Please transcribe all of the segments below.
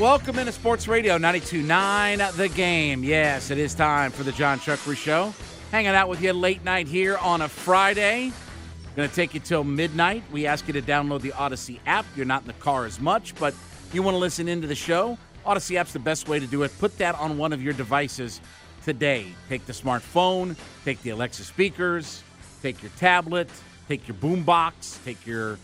Welcome into Sports Radio 92.9 The Game. Yes, it is time for the John Chuckery Show. Hanging out with you late night here on a Friday. Going to take you till midnight. We ask you to download the Audacy app. You're not in the car as much, but you want to listen into the show. Audacy app's the best way to do it. Put that on one of your devices today. Take the smartphone, take the Alexa speakers, take your tablet, take your boombox, take your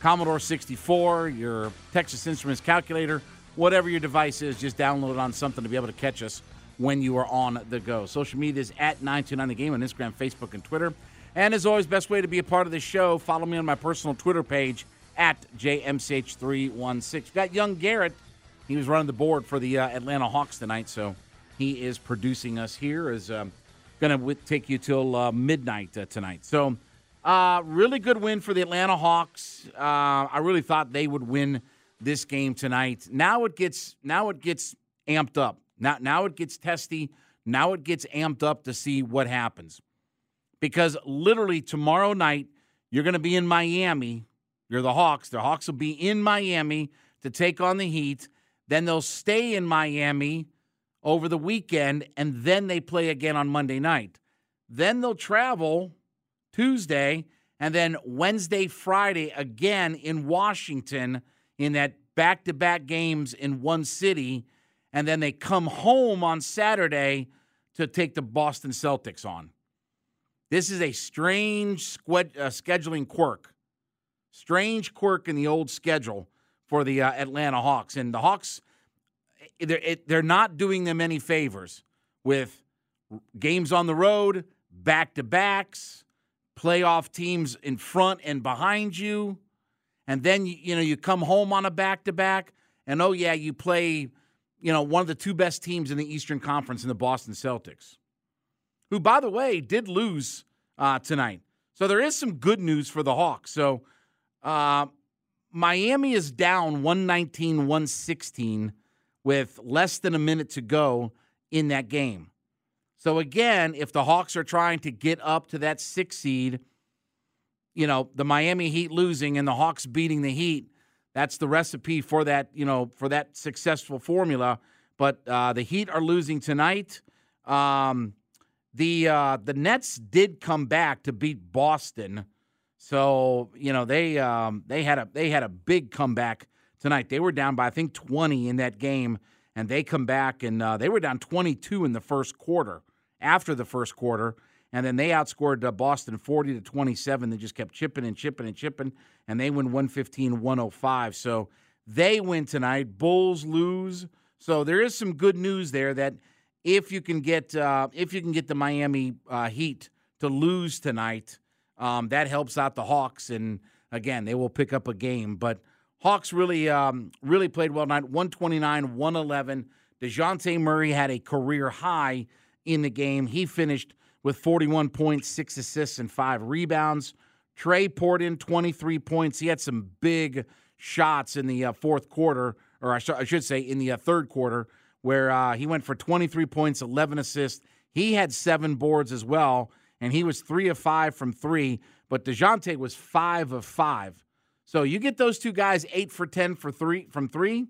Commodore 64, your Texas Instruments calculator, whatever your device is, just download it on something to be able to catch us when you are on the go. Social media is at 929 The Game on Instagram, Facebook, and Twitter. And as always, best way to be a part of the show, follow me on my personal Twitter page at JMCH316. Got young Garrett. He was running the board for the uh, Atlanta Hawks tonight, so he is producing us here. Is um, going to take you till uh, midnight uh, tonight. So uh, really good win for the Atlanta Hawks. Uh, I really thought they would win this game tonight. Now it gets now it gets amped up. Now now it gets testy. Now it gets amped up to see what happens. Because literally tomorrow night you're going to be in Miami. You're the Hawks. The Hawks will be in Miami to take on the Heat. Then they'll stay in Miami over the weekend and then they play again on Monday night. Then they'll travel Tuesday, and then Wednesday, Friday again in Washington in that back to back games in one city. And then they come home on Saturday to take the Boston Celtics on. This is a strange squed, uh, scheduling quirk. Strange quirk in the old schedule for the uh, Atlanta Hawks. And the Hawks, they're, it, they're not doing them any favors with games on the road, back to backs playoff teams in front and behind you. And then, you know, you come home on a back to back, and oh, yeah, you play, you know, one of the two best teams in the Eastern Conference in the Boston Celtics, who, by the way, did lose uh, tonight. So there is some good news for the Hawks. So uh, Miami is down 119 116 with less than a minute to go in that game. So again, if the Hawks are trying to get up to that six seed, you know, the Miami Heat losing and the Hawks beating the Heat, that's the recipe for that, you know, for that successful formula. But uh, the Heat are losing tonight. Um, the uh, the Nets did come back to beat Boston, so you know they um, they had a they had a big comeback tonight. They were down by I think 20 in that game, and they come back and uh, they were down 22 in the first quarter after the first quarter, and then they outscored uh, Boston 40 to 27. They just kept chipping and chipping and chipping, and they win 115 105. So they win tonight. Bulls lose. So there is some good news there that if you can get uh, if you can get the Miami uh, Heat to lose tonight, um, that helps out the Hawks, and again they will pick up a game. But Hawks really um, really played well tonight. 129 111. Dejounte Murray had a career high in the game. He finished with 41 points, six assists, and five rebounds. Trae poured in 23 points. He had some big shots in the uh, fourth quarter, or I, sh- I, should say in the uh, third quarter, where uh, he went for 23 points, 11 assists. He had seven boards as well, and he was three of five from three, but Dejounte was five of five. So you get those two guys eight for 10 for three from three.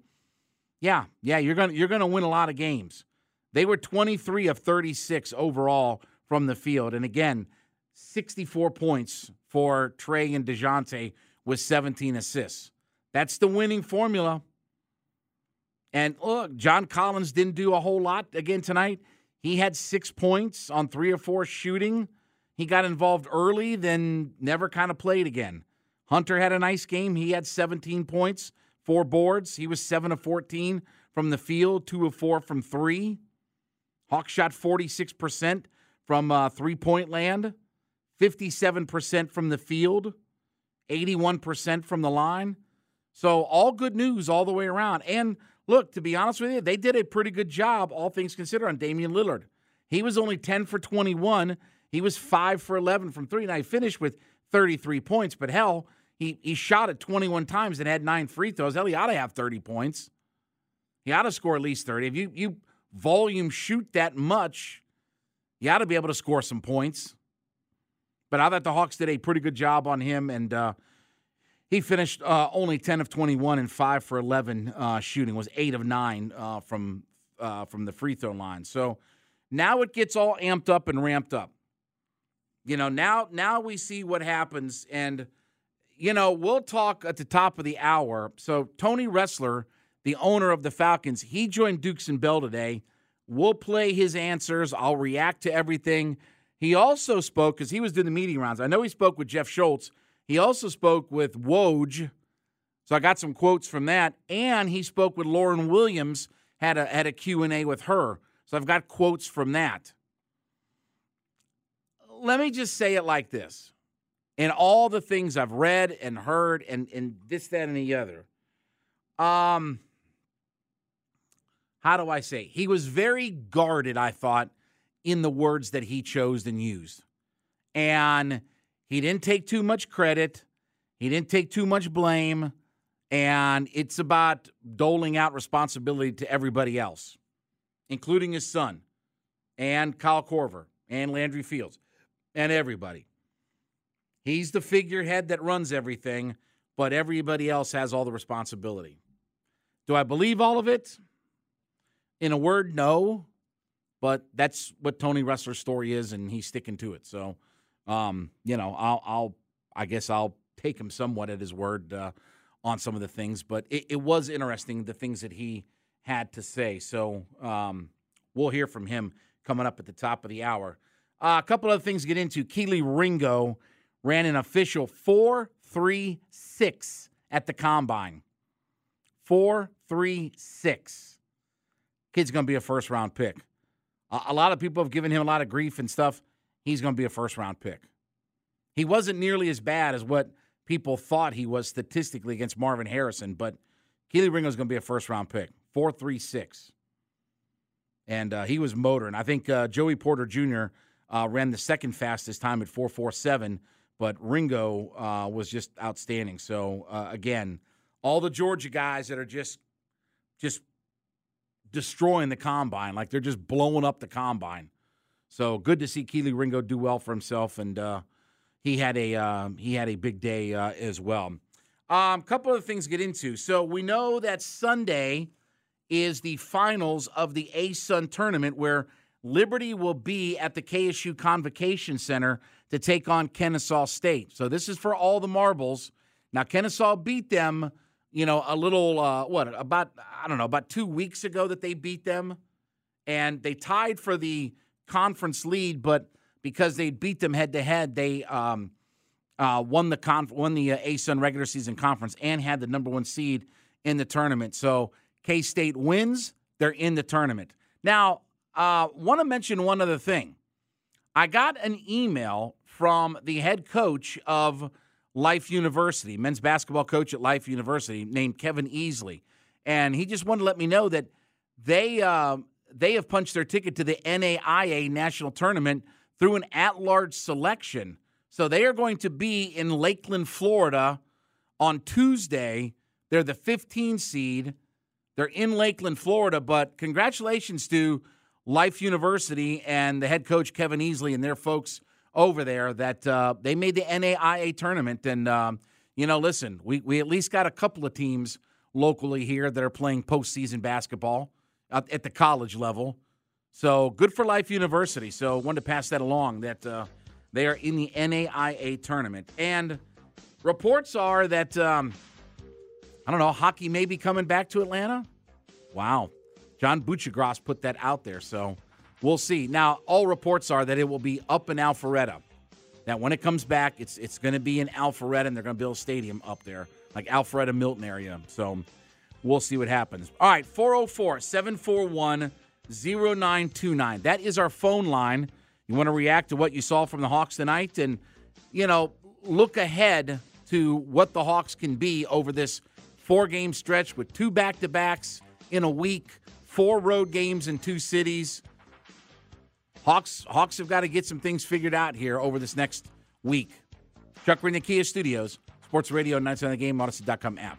Yeah, yeah, you're gonna you're gonna win a lot of games. They were 23 of 36 overall from the field. And again, 64 points for Trae and Dejounte with 17 assists. That's the winning formula. And look, John Collins didn't do a whole lot again tonight. He had six points on three or four shooting. He got involved early, then never kind of played again. Hunter had a nice game. He had 17 points, four boards. He was 7 of 14 from the field, 2 of 4 from three. Hawks shot 46% from uh, three point land, 57% from the field, 81% from the line. So, all good news all the way around. And look, to be honest with you, they did a pretty good job, all things considered, on Damian Lillard. He was only 10 for 21. He was 5 for 11 from three. And I finished with 33 points, but hell, he, he shot it 21 times and had nine free throws. Hell, he ought to have 30 points. He ought to score at least 30. If you, you volume shoot that much, you ought to be able to score some points. But I thought the Hawks did a pretty good job on him, and uh, he finished uh, only 10 of 21 and 5 for 11 uh, shooting, was 8 of 9 uh, from, uh, from the free throw line. So now it gets all amped up and ramped up. You know, now now we see what happens, and you know we'll talk at the top of the hour. So Tony Ressler, the owner of the Falcons, he joined Dukes and Bell today. We'll play his answers. I'll react to everything. He also spoke because he was doing the meeting rounds. I know he spoke with Jeff Schultz. He also spoke with Woj. So I got some quotes from that, and he spoke with Lauren Williams. had a had a Q and A with her. So I've got quotes from that let me just say it like this. In all the things I've read and heard and, and this, that, and the other, um, how do I say? He was very guarded, I thought, in the words that he chose and used. And he didn't take too much credit. He didn't take too much blame. And it's about doling out responsibility to everybody else, including his son and Kyle Korver and Landry Fields and everybody. He's the figurehead that runs everything, but everybody else has all the responsibility. Do I believe all of it? In a word, no. But that's what Tony Ressler's story is, and he's sticking to it. So, um, you know, I'll, I'll, I guess I'll take him somewhat at his word uh, on some of the things. But it, it, was interesting the things that he had to say. So, um, we'll hear from him coming up at the top of the hour. Uh, a couple other things to get into. Kelee Ringo ran an official 4.36 at the combine. 4.36. Kid's going to be a first round pick. A lot of people have given him a lot of grief and stuff. He's going to be a first round pick. He wasn't nearly as bad as what people thought he was statistically against Marvin Harrison, but Kelee Ringo is going to be a first round pick. 4.36. And uh, he was motoring. I think uh, Joey Porter Jr uh, ran the second fastest time at 447, but Ringo uh, was just outstanding. So uh, again, all the Georgia guys that are just just destroying the combine, like they're just blowing up the combine. So good to see Kelee Ringo do well for himself, and uh, he had a um, he had a big day uh, as well. A um, couple of things to get into. So we know that Sunday is the finals of the ASUN tournament where Liberty will be at the KSU Convocation Center to take on Kennesaw State. So this is for all the marbles. Now Kennesaw beat them, you know, a little uh, what about I don't know about two weeks ago that they beat them, and they tied for the conference lead, but because they beat them head to head, they um, uh, won the conf- won the uh, ASUN regular season conference and had the number one seed in the tournament. So K State wins, they're in the tournament. Now uh, Want to mention one other thing. I got an email from the head coach of Life University, men's basketball coach at Life University, named Kevin Easley, and he just wanted to let me know that they uh, they have punched their ticket to the NAIA national tournament through an at-large selection. So they are going to be in Lakeland, Florida, on Tuesday. They're the 15 seed. They're in Lakeland, Florida. But congratulations to Life University and the head coach Kevin Easley and their folks over there that uh, they made the NAIA tournament. And um, you know, listen, we we at least got a couple of teams locally here that are playing postseason basketball at the college level. So good for Life University. So wanted to pass that along that uh, they are in the NAIA tournament and. reports are that um, I don't know hockey may be coming back to Atlanta. Wow, John Buccigross put that out there, so we'll see. Now, all reports are that it will be up in Alpharetta. That when it comes back, it's it's going to be in Alpharetta, and they're going to build a stadium up there, like Alpharetta Milton area. So we'll see what happens. All right, 404 741 0929. That is our phone line. You want to react to what you saw from the Hawks tonight and, you know, look ahead to what the Hawks can be over this four game stretch with two back to backs in a week, four road games in two cities. Hawks Hawks have got to get some things figured out here over this next week. Chuck the Studios, Sports Radio, Nights on the Game, Audacy.com app.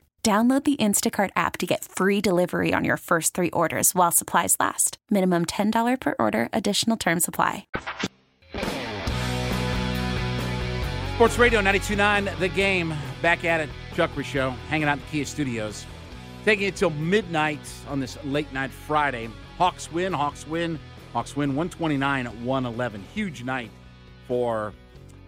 Download the Instacart app to get free delivery on your first three orders while supplies last. Minimum $10 per order, additional term supply. Sports Radio 929, the game. Back at it. Chuck Show, hanging out in the Kia studios. Taking it till midnight on this late night Friday. Hawks win, Hawks win, Hawks win 129 111. Huge night for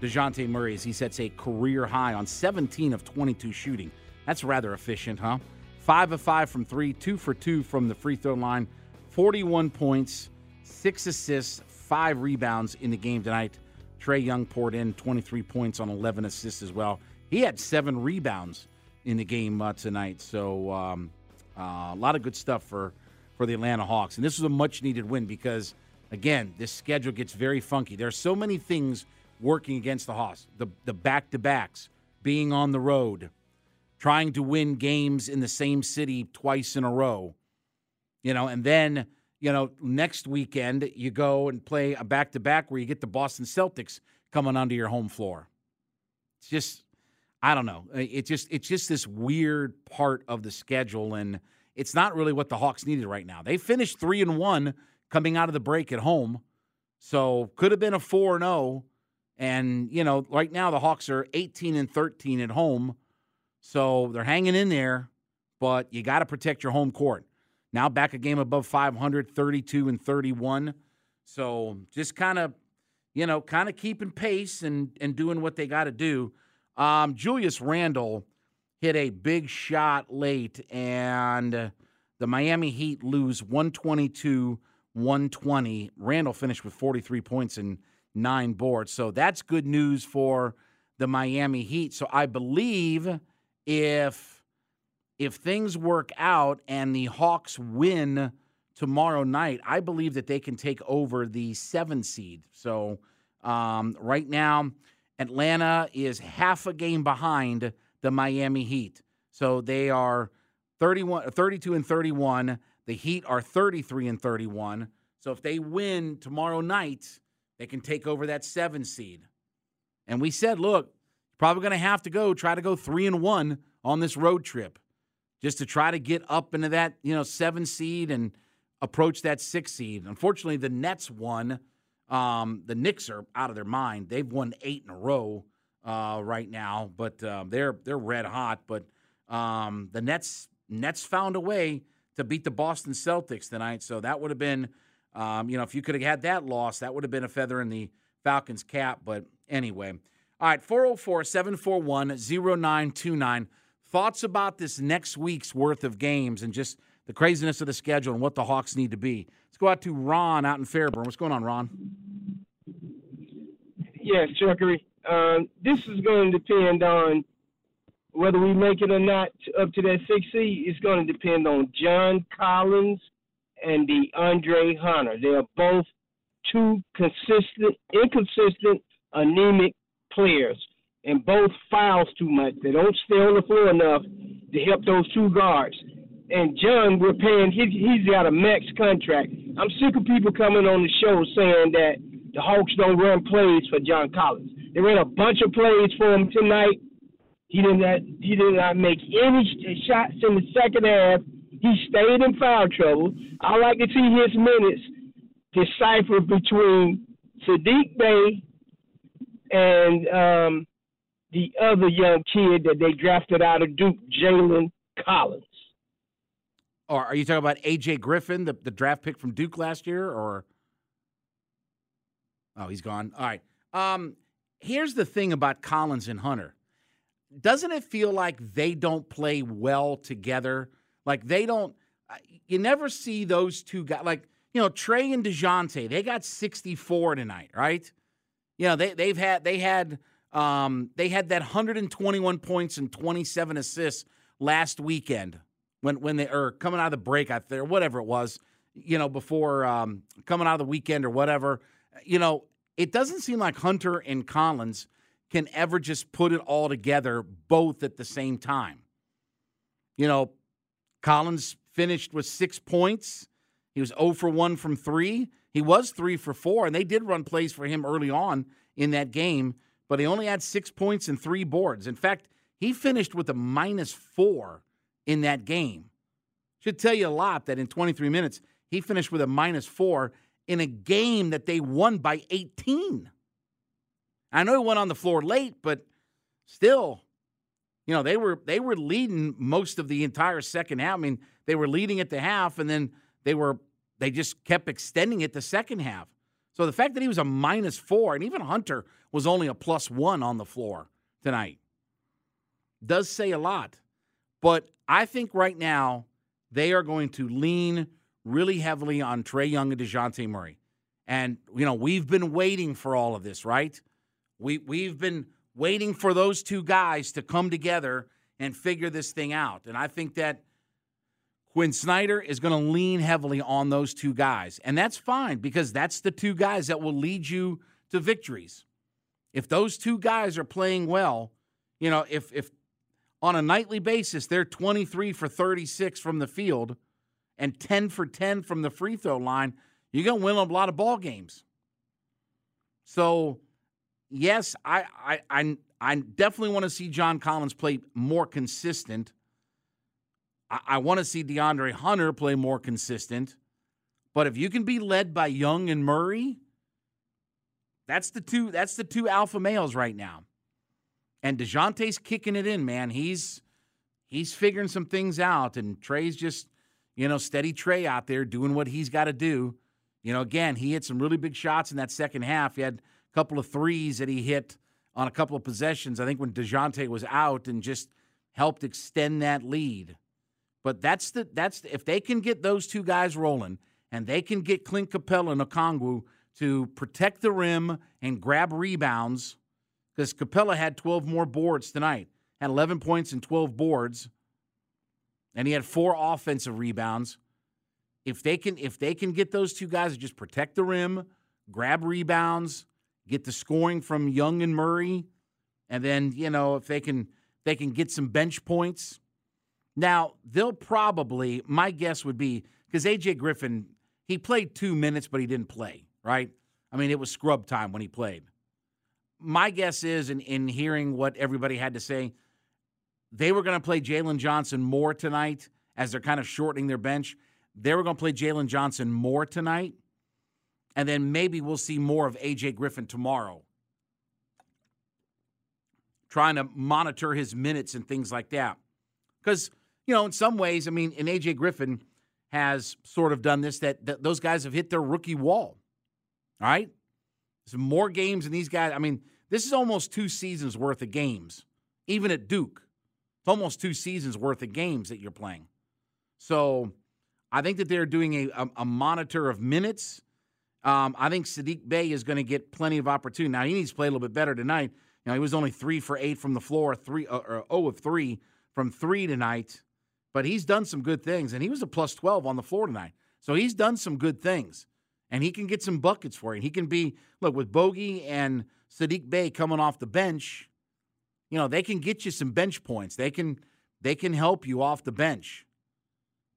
Dejounte Murray as he sets a career high on 17 of 22 shooting. That's rather efficient, huh? Five of five from three, two for two from the free throw line, 41 points, six assists, five rebounds in the game tonight. Trae Young poured in 23 points on 11 assists as well. He had seven rebounds in the game uh, tonight. So um, uh, a lot of good stuff for for the Atlanta Hawks. And this was a much needed win because again, this schedule gets very funky. There are so many things working against the Hawks. The the back to backs, being on the road, trying to win games in the same city twice in a row. You know, and then, you know, next weekend you go and play a back to back where you get the Boston Celtics coming onto your home floor. It's just I don't know. It just it's just this weird part of the schedule and it's not really what the Hawks needed right now. They finished 3 and 1 coming out of the break at home. So, could have been a 4 and 0 and, you know, right now the Hawks are 18 and 13 at home. So they're hanging in there, but you got to protect your home court. Now back a game above 500, 32 and 31. So just kind of, you know, kind of keeping pace and, and doing what they got to do. Um, Julius Randle hit a big shot late, and the Miami Heat lose 122 120. Randle finished with 43 points and nine boards. So that's good news for the Miami Heat. So I believe if if things work out and the Hawks win tomorrow night, I believe that they can take over the seven seed. So um, right now, Atlanta is half a game behind the Miami Heat. So they are 31, 32 and 31. The Heat are 33 and 31. So if they win tomorrow night, they can take over that seven seed. And we said, look, Probably going to have to go try to go three and one on this road trip, just to try to get up into that you know seven seed and approach that six seed. Unfortunately, the Nets won. Um, the Knicks are out of their mind. They've won eight in a row uh, right now, but uh, they're they're red hot. But um, the Nets Nets found a way to beat the Boston Celtics tonight. So that would have been, um, you know, if you could have had that loss, that would have been a feather in the Falcons' cap. But anyway, all right, 404 741 0929. Thoughts about this next week's worth of games and just the craziness of the schedule and what the Hawks need to be. Let's go out to Ron out in Fairburn. What's going on, Ron? Yes, Chuckery. Um, this is going to depend on whether we make it or not up to that six seed. It's going to depend on John Collins and the Andre Hunter. They are both two consistent, inconsistent, anemic players, and both fouls too much. They don't stay on the floor enough to help those two guards. And John, we're paying. He, he's got a max contract. I'm sick of people coming on the show saying that the Hawks don't run plays for John Collins. They ran a bunch of plays for him tonight. He did not he did not make any shots in the second half. He stayed in foul trouble. I like to see his minutes decipher between Saddiq Bey and um, the other young kid that they drafted out of Duke, Jalen Collins. Or are you talking about AJ Griffin, the, the draft pick from Duke last year, or? Oh, he's gone. All right. Um, here's the thing about Collins and Hunter. Doesn't it feel like they don't play well together? Like they don't. You never see those two guys. Like you know, Trae and Dejounte. They got 64 tonight, right? You know, they they've had they had um they had that 121 points and 27 assists last weekend when when they are coming out of the break out there, whatever it was. You know, before um, coming out of the weekend or whatever. You know, it doesn't seem like Hunter and Collins can ever just put it all together both at the same time. You know, Collins finished with six points. He was 0 for 1 from three. He was 3 for 4, and they did run plays for him early on in that game, but he only had six points and three boards. In fact, he finished with a minus four in that game. Should tell you a lot that in 23 minutes, he finished with a minus four in a game that they won by 18. I know he went on the floor late, but still, you know, they were they were leading most of the entire second half. I mean, they were leading at the half, and then they were they just kept extending it the second half. So the fact that he was a minus four, and even Hunter was only a plus one on the floor tonight, does say a lot. But I think right now they are going to lean really heavily on Trae Young and Dejounte Murray. And, you know, we've been waiting for all of this, right? We, we've been waiting for those two guys to come together and figure this thing out. And I think that Quin Snyder is going to lean heavily on those two guys. And that's fine because that's the two guys that will lead you to victories. If those two guys are playing well, you know, if, if on a nightly basis they're 23 for 36 from the field – and 10 for 10 from the free throw line, you're going to win a lot of ball games. So, yes, I I I, I definitely want to see John Collins play more consistent. I, I want to see DeAndre Hunter play more consistent. But if you can be led by Young and Murray, that's the two that's the two alpha males right now. And Dejounte's kicking it in, man. He's he's figuring some things out, and Trae's just you know, steady Trae out there doing what he's got to do. You know, again, he hit some really big shots in that second half. He had a couple of threes that he hit on a couple of possessions. I think when Dejounte was out and just helped extend that lead. But that's the that's the, if they can get those two guys rolling and they can get Clint Capela and Okongwu to protect the rim and grab rebounds because Capela had 12 more boards tonight, had 11 points and 12 boards and he had four offensive rebounds. If they can if they can get those two guys to just protect the rim, grab rebounds, get the scoring from Young and Murray, and then, you know, if they can they can get some bench points. Now, they'll probably my guess would be cuz AJ Griffin, he played 2 minutes but he didn't play, right? I mean, it was scrub time when he played. My guess is in, in hearing what everybody had to say, they were going to play Jalen Johnson more tonight as they're kind of shortening their bench. They were going to play Jalen Johnson more tonight. And then maybe we'll see more of A.J. Griffin tomorrow. Trying to monitor his minutes and things like that. Because, you know, in some ways, I mean, and A.J. Griffin has sort of done this that, that those guys have hit their rookie wall. All right? Some more games than these guys. I mean, this is almost two seasons worth of games, even at Duke. It's almost two seasons worth of games that you're playing. So I think that they're doing a, a, a monitor of minutes. Um, I think Saddiq Bey is going to get plenty of opportunity. Now, he needs to play a little bit better tonight. You know, he was only three for eight from the floor, three uh, or oh of three from three tonight, but he's done some good things, and he was a plus 12 on the floor tonight. So he's done some good things, and he can get some buckets for you. And He can be, look, with Bogey and Saddiq Bey coming off the bench, you know, they can get you some bench points. They can they can help you off the bench.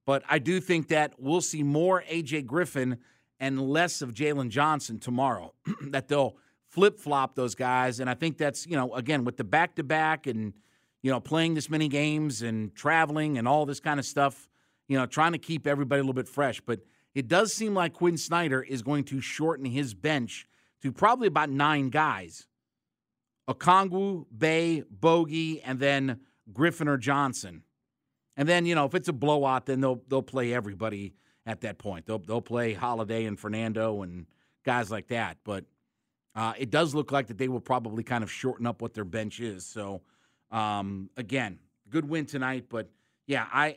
But I do think that we'll see more AJ Griffin and less of Jalen Johnson tomorrow. that they'll flip flop those guys. And I think that's, you know, again, with the back to back and, you know, playing this many games and traveling and all this kind of stuff, you know, trying to keep everybody a little bit fresh. But it does seem like Quin Snyder is going to shorten his bench to probably about nine guys. Okongwu, Bey, Bogey, and then Griffin or Johnson. And then, you know, if it's a blowout, then they'll they'll play everybody at that point. They'll they'll play Holiday and Fernando and guys like that. But uh, it does look like that they will probably kind of shorten up what their bench is. So um, again, good win tonight. But yeah, I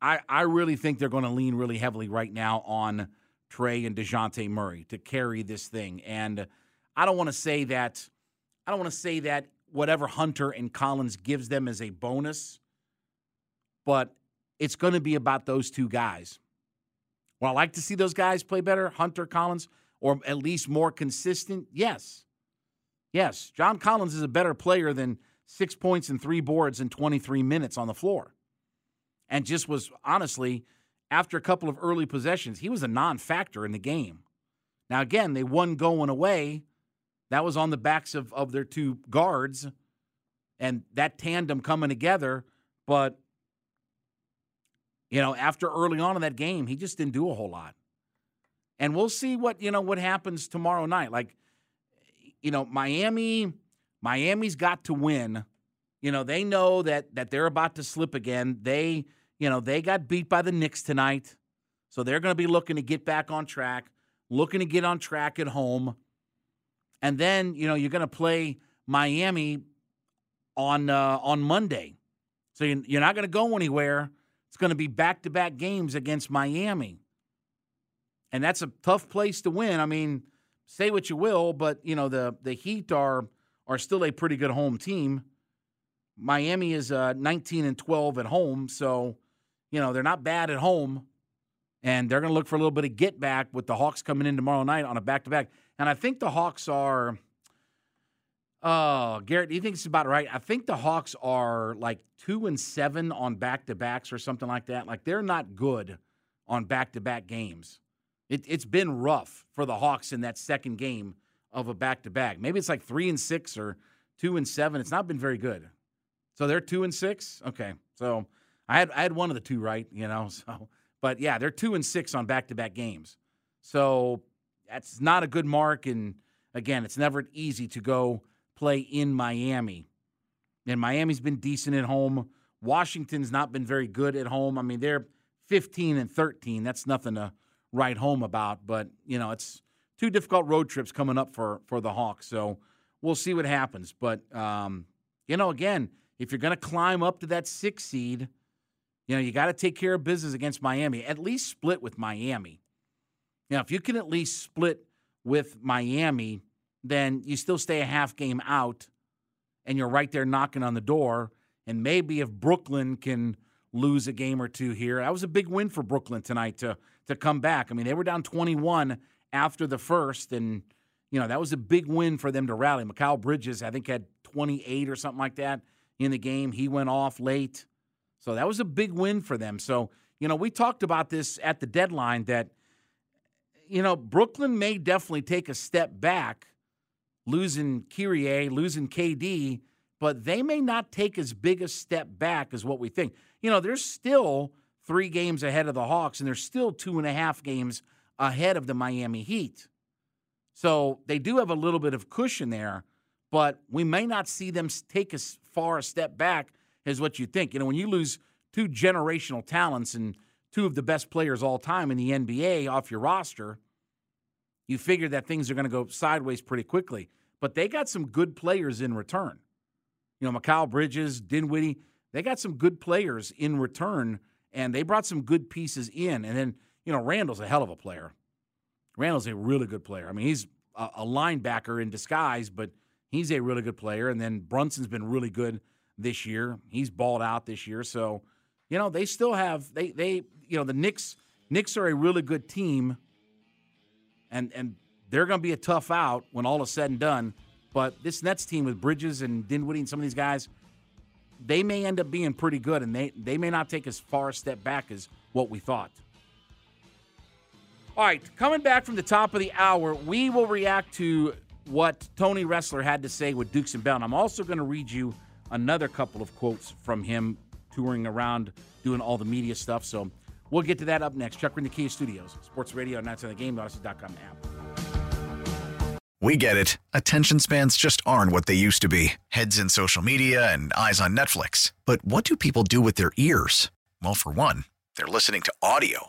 I I really think they're going to lean really heavily right now on Trae and Dejounte Murray to carry this thing. And I don't want to say that I don't want to say that whatever Hunter and Collins gives them as a bonus but it's going to be about those two guys. Would I like to see those guys play better, Hunter Collins, or at least more consistent? Yes. Yes. John Collins is a better player than six points and three boards in 23 minutes on the floor. And just was honestly, after a couple of early possessions, he was a non factor in the game. Now, again, they won going away. That was on the backs of, of their two guards and that tandem coming together. But you know, after early on in that game, he just didn't do a whole lot. And we'll see what, you know, what happens tomorrow night. Like, you know, Miami, Miami's got to win. You know, they know that that they're about to slip again. They, you know, they got beat by the Knicks tonight. So they're going to be looking to get back on track, looking to get on track at home. And then, you know, you're going to play Miami on uh, on Monday. So you're not going to go anywhere it's going to be back to back games against Miami. And that's a tough place to win. I mean, say what you will, but you know, the the Heat are are still a pretty good home team. Miami is uh, 19 and 12 at home, so you know, they're not bad at home. And they're going to look for a little bit of get back with the Hawks coming in tomorrow night on a back to back. And I think the Hawks are Oh, Garrett, do you think it's about right? I think the Hawks are like two and seven on back to backs or something like that. Like they're not good on back to back games. It, it's been rough for the Hawks in that second game of a back to back. Maybe it's like three and six or two and seven. It's not been very good. So they're two and six. Okay, so I had I had one of the two right, you know. So, but yeah, they're two and six on back to back games. So that's not a good mark. And again, it's never easy to go play in Miami. And Miami's been decent at home. Washington's not been very good at home. I mean, they're 15 and 13. That's nothing to write home about, but you know, it's two difficult road trips coming up for for the Hawks. So we'll see what happens. But um, you know, again, if you're going to climb up to that six seed, you know, you got to take care of business against Miami. At least split with Miami. Now, if you can at least split with Miami, then you still stay a half game out and you're right there knocking on the door. And maybe if Brooklyn can lose a game or two here, that was a big win for Brooklyn tonight to to come back. I mean, they were down 21 after the first, and you know that was a big win for them to rally. Mikal Bridges, I think, had 28 or something like that in the game. He went off late, so that was a big win for them. So you know, we talked about this at the deadline that you know Brooklyn may definitely take a step back losing Kyrie, losing KD, but they may not take as big a step back as what we think. You know, there's still three games ahead of the Hawks, and there's still two and a half games ahead of the Miami Heat. So they do have a little bit of cushion there, but we may not see them take as far a step back as what you think. You know, when you lose two generational talents and two of the best players all time in the NBA off your roster – you figure that things are going to go sideways pretty quickly. But they got some good players in return. You know, Mikal Bridges, Dinwiddie, they got some good players in return, and they brought some good pieces in. And then, you know, Randle's a hell of a player. Randle's a really good player. I mean, he's a, a linebacker in disguise, but he's a really good player. And then Brunson's been really good this year. He's balled out this year. So, you know, they still have they they you know the Knicks Knicks are a really good team and and they're going to be a tough out when all is said and done. But this Nets team with Bridges and Dinwiddie and some of these guys, they may end up being pretty good, and they they may not take as far a step back as what we thought. All right, coming back from the top of the hour, we will react to what Tony Ressler had to say with Dukes and Bell. And I'm also going to read you another couple of quotes from him touring around doing all the media stuff. So we'll get to that up next. Chuck in the Kia Studios, Sports Radio, Nights on the Game, Audacy.com app. We get it. Attention spans just aren't what they used to be heads in social media and eyes on Netflix. But what do people do with their ears? Well, for one, they're listening to audio.